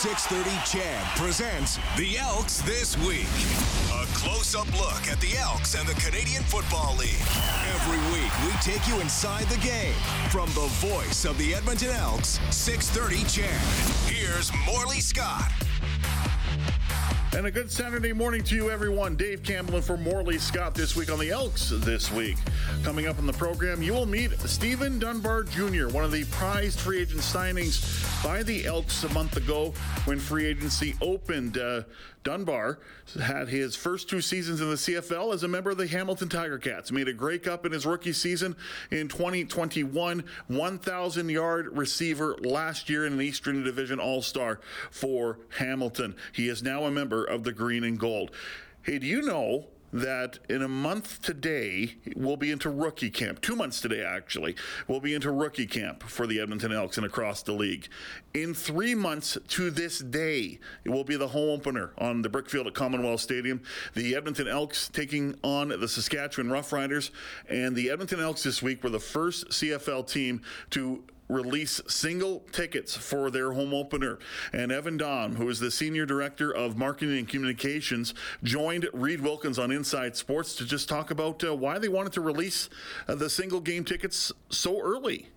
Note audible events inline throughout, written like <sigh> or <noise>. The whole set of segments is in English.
630 CHED presents the Elks This Week. A close up look at the Elks and the Canadian Football League. Every week, we take you inside the game. From the voice of the Edmonton Elks, 630 CHED. Here's Morley Scott. And a good Saturday morning to you, everyone. Dave Campbell for Morley Scott this week on the Elks this week. Coming up in the program, you will meet Steven Dunbar Jr., one of the prized free agent signings by the Elks a month ago when free agency opened. Uh, Dunbar had his first two seasons in the CFL as a member of the Hamilton Tiger Cats. Made a Grey Cup in his rookie season in 2021. 1,000 yard receiver last year in an Eastern Division All Star for Hamilton. He is now a member of the Green and Gold. Hey, do you know that in a month today we'll be into rookie camp. Two months today, actually, we'll be into rookie camp for the Edmonton Elks and across the league. In three months to this day, it will be the home opener on the Brickfield at Commonwealth Stadium. The Edmonton Elks taking on the Saskatchewan Roughriders, and the Edmonton Elks this week were the first CFL team to release single tickets for their home opener. And Evan Daum, who is the Senior Director of Marketing and Communications, joined Reid Wilkins on Inside Sports to just talk about uh, why they wanted to release uh, the single game tickets so early.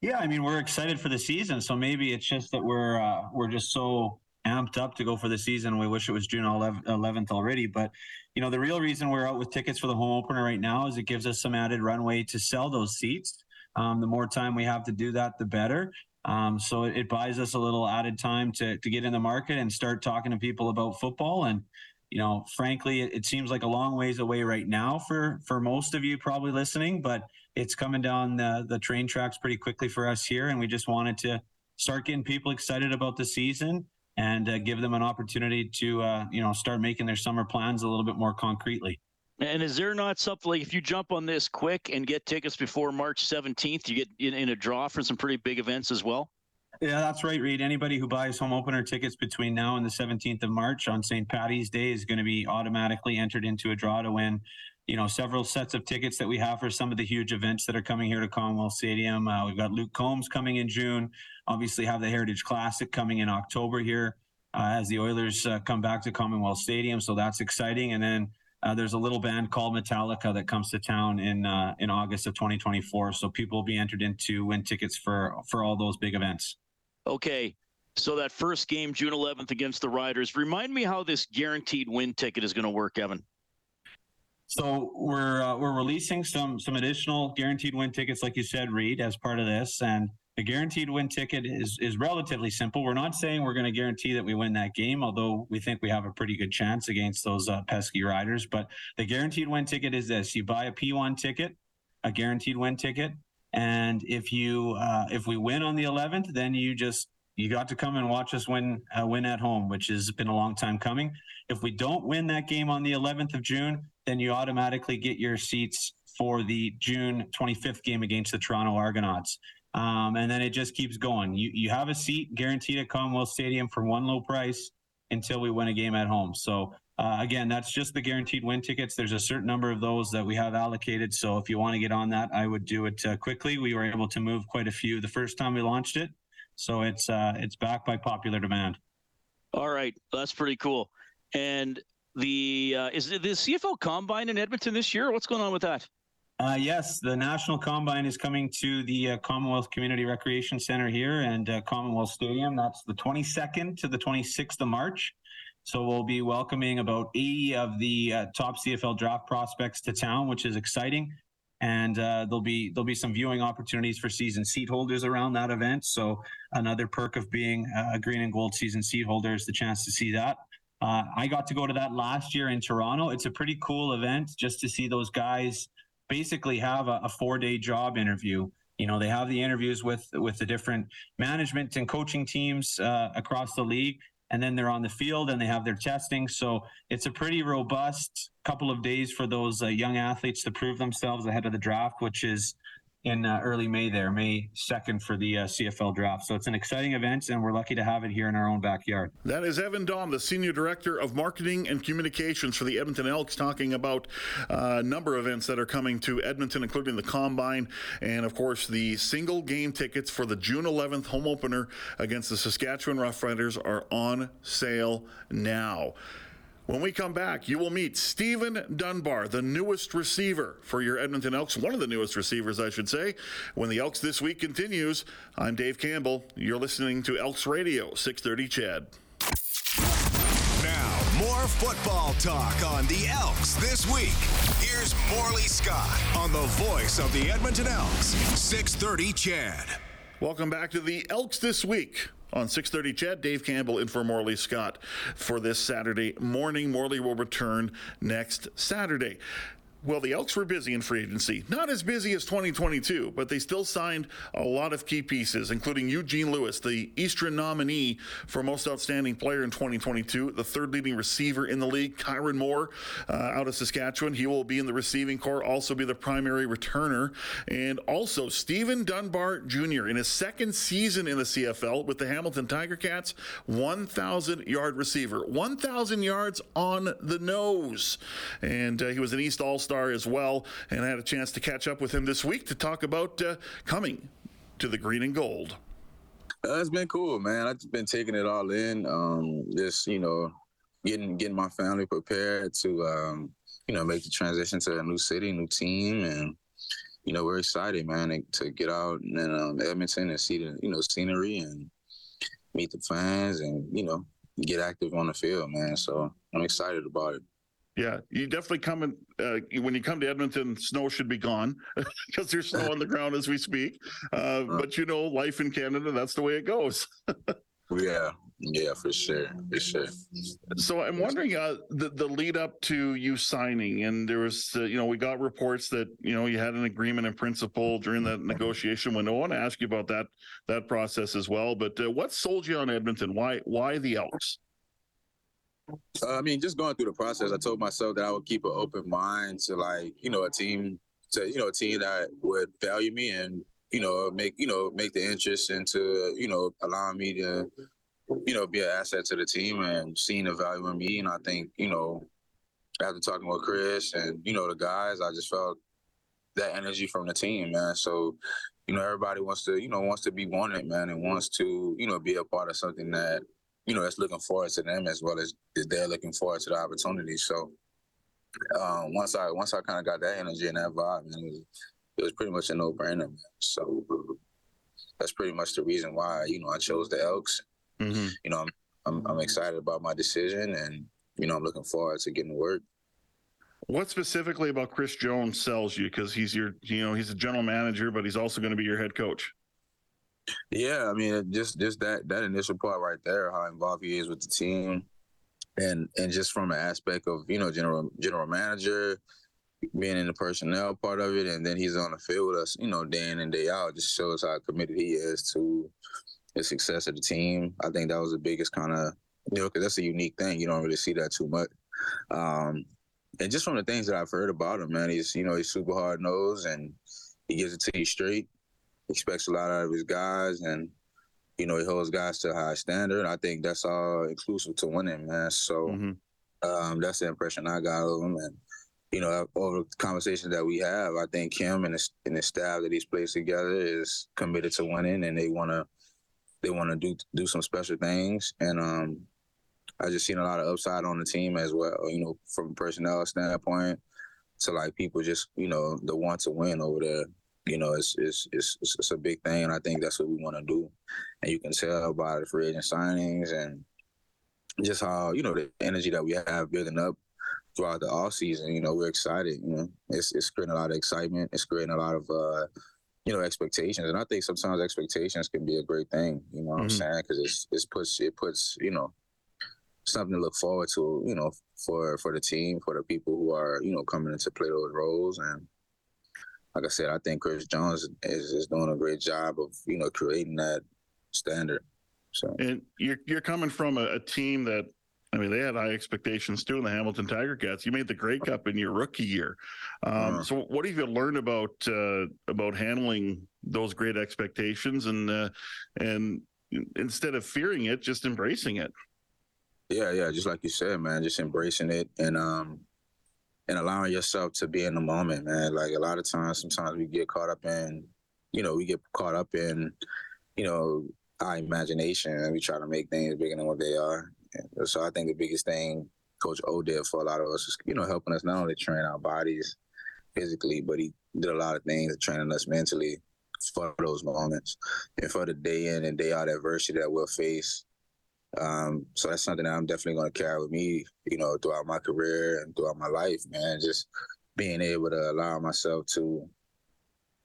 Yeah, I mean, we're excited for the season, so maybe it's just that we're uh, we're just so amped up to go for the season. We wish it was June 11th already, but you know, the real reason we're out with tickets for the home opener right now is it gives us some added runway to sell those seats. Um, the more time we have to do that, the better. Um, so it, it, buys us a little added time to to get in the market and start talking to people about football. And you know, frankly, it, it, seems like a long ways away right now for for most of you probably listening, but it's coming down the the train tracks pretty quickly for us here, and we just wanted to start getting people excited about the season and uh, give them an opportunity to uh, you know start making their summer plans a little bit more concretely. And is there not something like if you jump on this quick and get tickets before March 17th, you get in, in a draw for some pretty big events as well? Yeah, that's right, Reid. Anybody who buys home opener tickets between now and the 17th of March on St. Patty's Day is going to be automatically entered into a draw to win, you know, several sets of tickets that we have for some of the huge events that are coming here to Commonwealth Stadium. Uh, we've got Luke Combs coming in June. Obviously, have the Heritage Classic coming in October here uh, as the Oilers uh, come back to Commonwealth Stadium. So that's exciting. And then uh, there's a little band called Metallica that comes to town in uh, in August of 2024. So people will be entered into win tickets for for all those big events. Okay. So that first game, June 11th against the Riders. Remind me how this guaranteed win ticket is going to work, Evan. So we're uh, we're releasing some some additional guaranteed win tickets, like you said, Reid, as part of this, and the guaranteed win ticket is is relatively simple. We're not saying we're going to guarantee that we win that game, although we think we have a pretty good chance against those uh, pesky riders. But the guaranteed win ticket is this: you buy a P1 ticket, a guaranteed win ticket, and if you uh, if we win on the 11th, then you just you got to come and watch us win uh, win at home, which has been a long time coming. If we don't win that game on the 11th of June, then you automatically get your seats for the June 25th game against the Toronto Argonauts. Um, and then it just keeps going. You you have a seat guaranteed at Commonwealth Stadium for one low price until we win a game at home. So uh, again, that's just the guaranteed win tickets. There's a certain number of those that we have allocated. So if you want to get on that, I would do it uh, quickly. We were able to move quite a few the first time we launched it, so it's uh, it's back by popular demand. All right, that's pretty cool. And the uh, is the CFL Combine in Edmonton this year? What's going on with that? Uh, yes, the National Combine is coming to the uh, Commonwealth Community Recreation Center here and uh, Commonwealth Stadium. That's the 22nd to the 26th of March. So we'll be welcoming about 80 of the uh, top CFL draft prospects to town, which is exciting. And uh, there'll be there'll be some viewing opportunities for season seat holders around that event. So another perk of being a green and gold season seat holder is the chance to see that. Uh, I got to go to that last year in Toronto. It's a pretty cool event just to see those guys basically have a, a four day job interview. You know, they have the interviews with with the different management and coaching teams uh, across the league, and then they're on the field and they have their testing. So it's a pretty robust couple of days for those uh, young athletes to prove themselves ahead of the draft, which is in uh, early May there, May 2nd for the uh, CFL draft. So it's an exciting event, and we're lucky to have it here in our own backyard. That is Evan Daum, the Senior Director of Marketing and Communications for the Edmonton Elks, talking about uh, a number of events that are coming to Edmonton, including the Combine and, of course, the single game tickets for the June 11th home opener against the Saskatchewan Roughriders are on sale now. When we come back, you will meet Steven Dunbar, the newest receiver for your Edmonton Elks, one of the newest receivers, I should say. When the Elks this week continues, I'm Dave Campbell. You're listening to Elks Radio, 630 CHED. Now, more football talk on the Elks this week. Here's Morley Scott on the voice of the Edmonton Elks, 630 CHED. Welcome back to the Elks this week on 6:30 CHED, Dave Campbell in for Morley Scott for this Saturday morning. Morley will return next Saturday. Well, the Elks were busy in free agency. Not as busy as 2022, but they still signed a lot of key pieces, including Eugene Lewis, the Eastern nominee for most outstanding player in 2022, the third leading receiver in the league, Kyran Moore, uh, out of Saskatchewan. He will be in the receiving corps, also be the primary returner. And also, Steven Dunbar Jr. in his second season in the CFL with the Hamilton Tiger Cats, 1,000 yard receiver, 1,000 yards on the nose. And uh, he was an East All Star as well, and I had a chance to catch up with him this week to talk about uh, coming to the green and gold. Uh, it's been cool, man. I've been taking it all in. Um, just you know, getting getting my family prepared to um, you know make the transition to a new city, new team, and you know we're excited, man, to get out in um, Edmonton and see the you know scenery and meet the fans and you know get active on the field, man. So I'm excited about it. Yeah, you definitely come in, uh, when you come to Edmonton, snow should be gone <laughs> because there's snow on the ground as we speak. Uh, but you know, life in Canada, that's the way it goes. <laughs> yeah, yeah, for sure, for sure. So I'm wondering uh, the the lead up to you signing, and there was, uh, you know, we got reports that you know you had an agreement in principle during that negotiation window. I want to ask you about that that process as well. But uh, what sold you on Edmonton? Why why the Elks? Uh, I mean, just going through the process, I told myself that I would keep an open mind to like, you know, a team to, you know, a team that would value me and, you know, make, you know, make the interest into, you know, allowing me to, you know, be an asset to the team and seeing the value in me. And I think, you know, after talking with Chris and, you know, the guys, I just felt that energy from the team, man. So, you know, everybody wants to, you know, wants to be wanted, man, and wants to, you know, be a part of something that you know, that's looking forward to them as well as they're looking forward to the opportunity. So um, once I once I kind of got that energy and that vibe, man, it was, it was pretty much a no brainer. So that's pretty much the reason why you know I chose the Elks. Mm-hmm. You know, I'm, I'm I'm excited about my decision, and you know I'm looking forward to getting to work. What specifically about Chris Jones sells you? Because he's your, you know, he's a general manager, but he's also going to be your head coach. Yeah, I mean, just just that that initial part right there, how involved he is with the team, and and just from an aspect of you know general general manager, being in the personnel part of it, and then he's on the field with us, you know, day in and day out, just shows how committed he is to the success of the team. I think that was the biggest kind of you know because that's a unique thing. You don't really see that too much. Um, and just from the things that I've heard about him, man, he's you know he's super hard nosed and he gives it to you straight expects a lot out of his guys, and you know he holds guys to a high standard. I think that's all inclusive to winning, man. So mm-hmm. um, that's the impression I got of him, and you know over the conversations that we have, I think him and his, and the staff that he's placed together is committed to winning, and they want to they want to do do some special things, and um, I just seen a lot of upside on the team as well. You know, from a personnel standpoint, to like people just you know the want to win over there you know, it's it's it's it's a big thing, and I think that's what we want to do. And you can tell by the free agent signings and just how you know the energy that we have building up throughout the off season. You know, we're excited. You know, it's it's creating a lot of excitement. It's creating a lot of uh, you know expectations, and I think sometimes expectations can be a great thing. You know what mm-hmm. I'm saying? Because it's it's puts it puts you know something to look forward to. You know, for for the team, for the people who are you know coming into play those roles and like I said, I think Chris Jones is, is doing a great job of you know creating that standard. So and you're you're coming from a, a team that I mean, they had high expectations too in the Hamilton Tiger Cats. You made the Grey Cup in your rookie year. Um, Uh. So, what have you learned about uh, about handling those great expectations and uh, and instead of fearing it, just embracing it? Yeah, yeah, just like you said, man, just embracing it and um and allowing yourself to be in the moment, man. Like a lot of times, sometimes we get caught up in, you know, we get caught up in, you know, our imagination and we try to make things bigger than what they are. And so I think the biggest thing Coach O did for a lot of us is, you know, helping us not only train our bodies physically, but he did a lot of things training us mentally for those moments and for the day in and day out adversity that we'll face. Um, so that's something that I'm definitely going to carry with me, you know, throughout my career and throughout my life, man. Just being able to allow myself to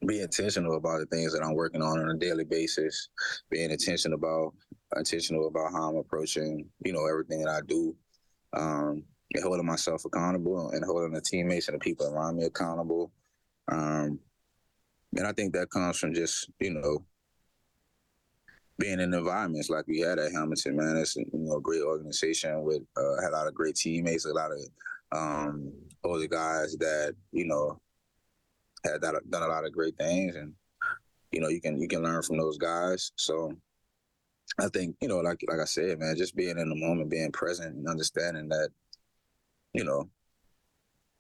be intentional about the things that I'm working on on a daily basis, being intentional about intentional about how I'm approaching, you know, everything that I do, um, and holding myself accountable and holding the teammates and the people around me accountable. Um, and I think that comes from just, you know, being in environments like we had at Hamilton, man. It's you know a great organization with uh, had a lot of great teammates, a lot of um, older guys that you know had done, done a lot of great things, and you know you can you can learn from those guys. So I think you know like like I said, man, just being in the moment, being present, and understanding that you know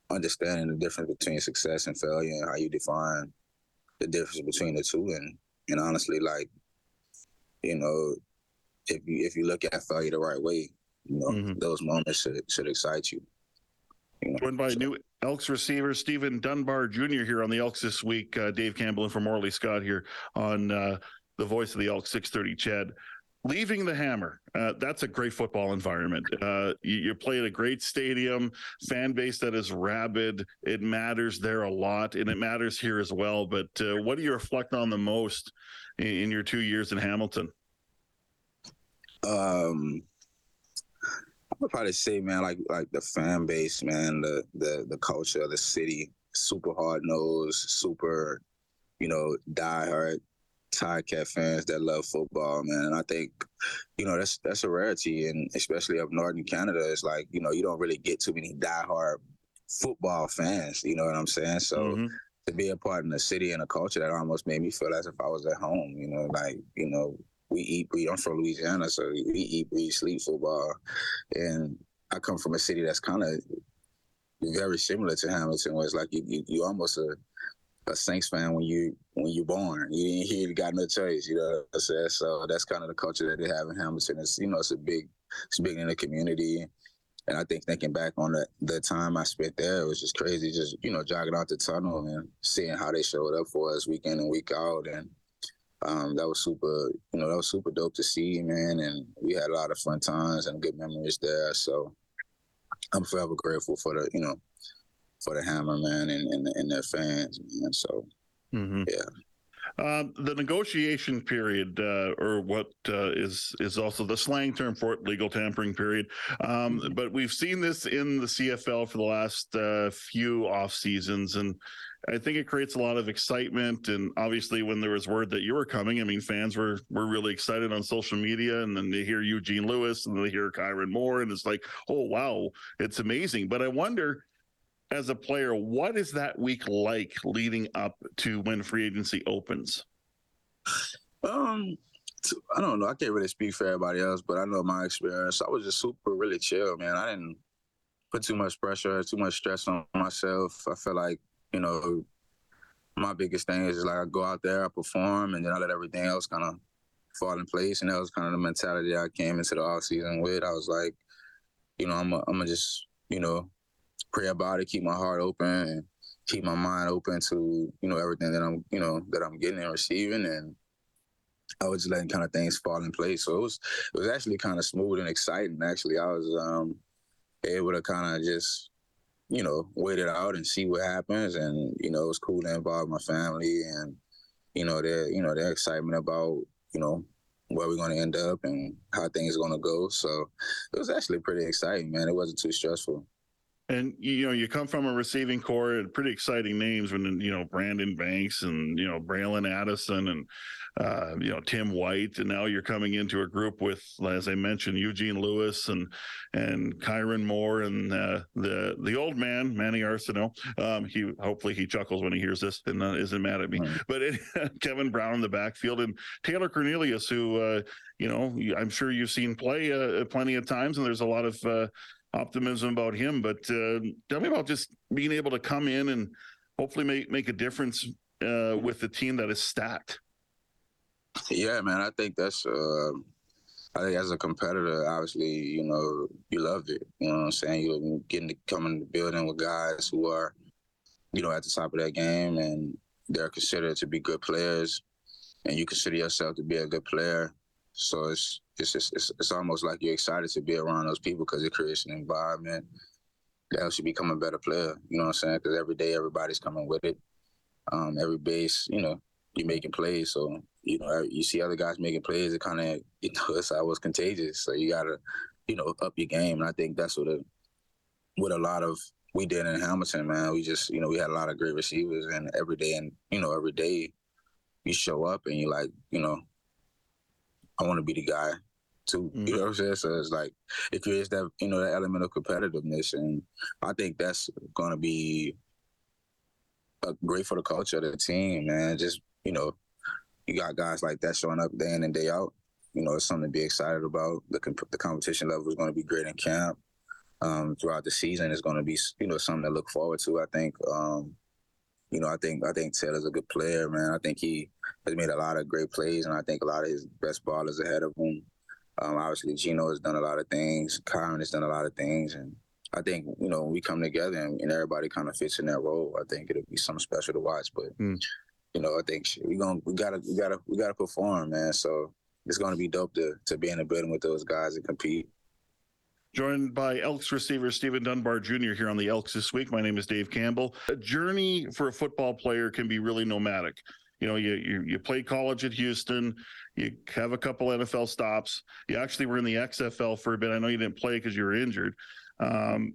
understanding the difference between success and failure and how you define the difference between the two, and and honestly, like you know, if you if you look at failure the right way, you know, Mhm. those moments should should excite you. you know? Joined by So- new Elks receiver Steven Dunbar Jr. here on the Elks this week. Uh, Dave Campbell and from Morley Scott here on uh, the voice of the Elks 630 CHED. Leaving the Hammer, uh, that's a great football environment. Uh, you, you play at a great stadium, fan base that is rabid. It matters there a lot, and it matters here as well. But uh, what do you reflect on the most in, in your two years in Hamilton? Um, I would probably say, man, like like the fan base, man, the the the culture of the city, super hard nosed, super, you know, diehard tie Cat fans that love football, man. And I think, you know, that's that's a rarity, and especially up north in Canada, it's like you know you don't really get too many diehard football fans. You know what I'm saying? So Mhm. To be a part in a city and a culture that almost made me feel as if I was at home. You know, like you know, we eat, We I'm from Louisiana, so we eat, we sleep football, and I come from a city that's kind of very similar to Hamilton, where it's like you you, you almost a a Saints fan when you when you're born. You didn't hear you got no choice. You know what I'm saying? So that's kind of the culture that they have in Hamilton. It's you know it's a big it's big in the community. And I think thinking back on the, the time I spent there, it was just crazy. Just you know, jogging out the tunnel and seeing how they showed up for us week in and week out, and um, that was super. You know, that was super dope to see, man. And we had a lot of fun times and good memories there. So I'm forever grateful for the you know for the Hammer, man, and and, and their fans, man. So Mm-hmm. Yeah. Um, the negotiation period, uh, or what uh, is is also the slang term for it, legal tampering period. Um, Mhm. But we've seen this in the CFL for the last uh, few off seasons, and I think it creates a lot of excitement. And obviously, when there was word that you were coming, I mean, fans were were really excited on social media, and then they hear Eugene Lewis, and they hear Kyran Moore, and it's like, oh wow, it's amazing. But I wonder as a player, what is that week like leading up to when free agency opens? Um, I don't know. I can't really speak for everybody else, but I know my experience. I was just super really chill, man. I didn't put too much pressure, too much stress on myself. I feel like you know, my biggest thing is like I go out there, I perform, and then I let everything else kind of fall in place. And that was kind of the mentality I came into the off season with. I was like, you know, I'm gonna just you know pray about it, keep my heart open, and keep my mind open to you know everything that I'm you know that I'm getting and receiving and. I was just letting kind of things fall in place. So it was it was actually kind of smooth and exciting. Actually, I was um, able to kind of just you know wait it out and see what happens. And you know it was cool to involve my family and you know their you know their excitement about you know where we're going to end up and how things are going to go. So it was actually pretty exciting, man. It wasn't too stressful. And you know, you come from a receiving core and pretty exciting names when you know Brandon Banks and you know Bralon Addison and uh, you know Tim White, and now you're coming into a group with, as I mentioned, Eugene Lewis and and Kyran Moore and uh, the the old man Manny Arceneaux. Um, he hopefully he chuckles when he hears this and uh, isn't mad at me. Right. But it, <laughs> Kevin Brown in the backfield and Taylor Cornelius, who uh, you know I'm sure you've seen play uh, plenty of times, and there's a lot of uh, optimism about him. But uh, tell me about just being able to come in and hopefully make make a difference uh, with the team that is stacked. Yeah, man. I think that's. Uh, I think as a competitor, obviously, you know, you love it. You know what I'm saying? You're getting to come in the building with guys who are, you know, at the top of their game, and they're considered to be good players, and you consider yourself to be a good player. So it's it's it's, it's almost like you're excited to be around those people because it creates an environment that helps you become a better player. You know what I'm saying? Because every day everybody's coming with it. Um, every base, you know, you're making plays. So you know, you see other guys making plays. It kind of, <laughs> you know, it's always contagious. So you gotta, you know, up your game. And I think that's what a, what a lot of we did in Hamilton, man. We just, you know, we had a lot of great receivers, and every day, and you know, every day, you show up and you're like, you know, I want to be the guy too. Mhm. You know what I'm saying? So it's like it creates that, you know, that element of competitiveness, and I think that's gonna be uh, great for the culture of the team, man. Just you know, you got guys like that showing up day in and day out. You know, it's something to be excited about. The comp- the competition level is going to be great in camp. Um, throughout the season, is going to be you know something to look forward to. I think. Um, you know, I think I think Taylor's a good player, man. I think he has made a lot of great plays, and I think a lot of his best ballers ahead of him. Um, obviously, Gino has done a lot of things. Kyran has done a lot of things, and I think you know we come together and, and everybody kind of fits in that role. I think it'll be something special to watch. But Mm. you know, I think we gonna we gotta we gotta we gotta perform, man. So it's gonna be dope to to be in the building with those guys and compete. Joined by Elks receiver Steven Dunbar Jr. here on the Elks this week. My name is Dave Campbell. A journey for a football player can be really nomadic. You know, you you, you play college at Houston, you have a couple NFL stops. You actually were in the XFL for a bit. I know you didn't play because you were injured. Um,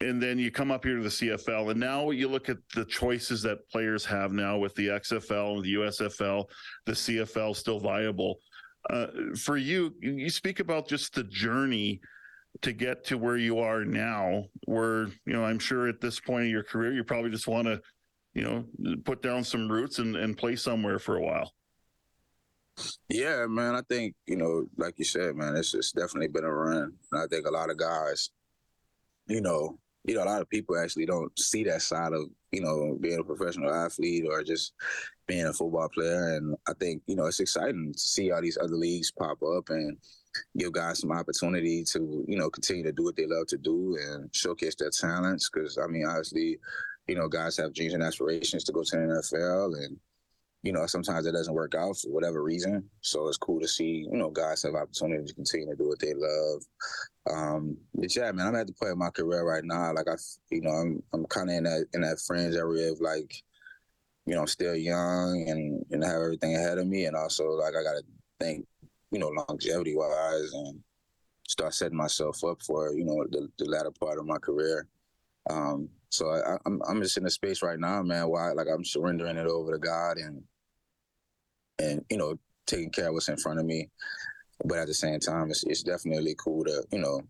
and then you come up here to the CFL, and now you look at the choices that players have now with the XFL, the USFL, the CFL still viable. Uh, for you, you speak about just the journey to get to where you are now where you know i'm sure at this point in your career you probably just want to you know put down some roots and, and play somewhere for a while Yeah, man. I think you know, like you said, man, it's it's definitely been a run. And I think a lot of guys, you know, you know, a lot of people actually don't see that side of you know being a professional athlete or just being a football player. And I think you know it's exciting to see all these other leagues pop up and give guys some opportunity to you know continue to do what they love to do and showcase their talents. Because I mean, obviously, you know, guys have dreams and aspirations to go to the NFL and you know, sometimes it doesn't work out for whatever reason. So it's cool to see, you know, guys have opportunity to continue to do what they love. Um, but yeah, man, I'm at the point of my career right now. Like I, you know, I'm I'm kind of in that in that fringe area of like, you know, I'm still young and and have everything ahead of me, and also like I gotta think, you know, longevity wise and start setting myself up for you know the, the latter part of my career. Um, so I, I'm I'm just in a space right now, man. Why like I'm surrendering it over to God and and you know taking care of what's in front of me. But at the same time, it's it's definitely cool to you know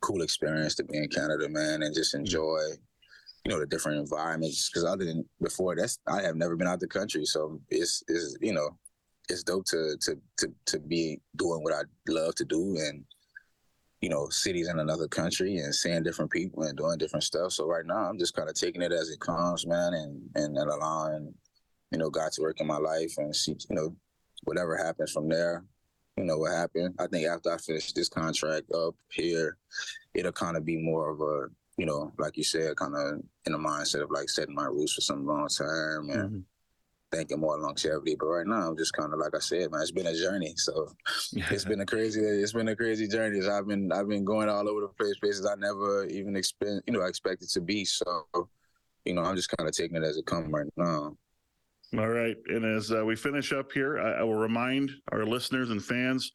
cool experience to be in Canada, man, and just enjoy you know the different environments. Because other than before, that's I have never been out the country, so it's is you know it's dope to to to to be doing what I love to do and you know, cities in another country and seeing different people and doing different stuff. So right now I'm just kind of taking it as it comes, man, and, and and allowing, you know, God to work in my life and see, you know, whatever happens from there, you know, what happened. I think after I finish this contract up here, it'll kind of be more of a, you know, like you said, kind of in the mindset of like setting my roots for some long time and Mhm. Thinking more longevity. But right now I'm just kind of like I said, man, it's been a journey. So it's been a crazy it's been a crazy journey i've been i've been going all over the place places i never even expect you know expected to be so you know i'm just kind of taking it as it comes right now All right. And as uh, we finish up here, I, I will remind our listeners and fans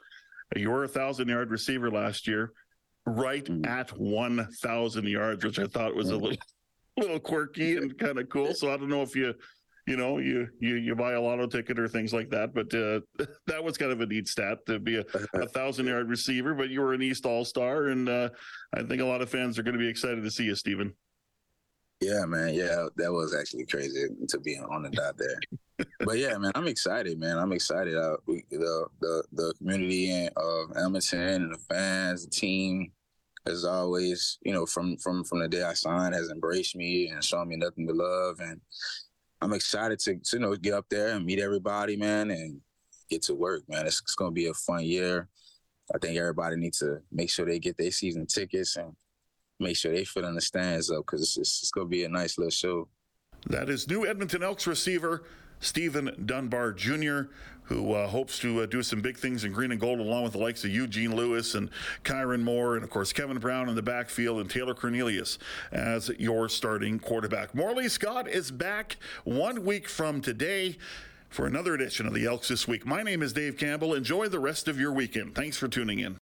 you were a thousand yard receiver last year. right Mhm. at 1,000 yards, which I thought was a Mhm. little, <laughs> little quirky and kind of cool. So I don't know if you, you know, you you you buy a lotto ticket or things like that, but uh, <laughs> that was kind of a neat stat to be a, a thousand yard receiver. But you were an East All Star, and uh, I think a lot of fans are going to be excited to see you, Steven. Yeah, man. Yeah, that was actually crazy to be on the dot there. but yeah, man, I'm excited, man. I'm excited. Uh, we, the the the community of Edmonton and the fans, the team, as always, you know, from from from the day I signed, has embraced me and shown me nothing but love. And I'm excited to, to you know get up there and meet everybody, man, and get to work, man. It's, it's gonna be a fun year. I think everybody needs to make sure they get their season tickets and make sure they fit in the stands up because it's, it's, it's going to be a nice little show. That is new Edmonton Elks receiver Steven Dunbar Jr., who uh, hopes to uh, do some big things in green and gold, along with the likes of Eugene Lewis and Kyran Moore, and of course Kevin Brown in the backfield and Taylor Cornelius as your starting quarterback. Morley Scott is back one week from today. For another edition of the Elks This Week. My name is Dave Campbell. Enjoy the rest of your weekend. Thanks for tuning in.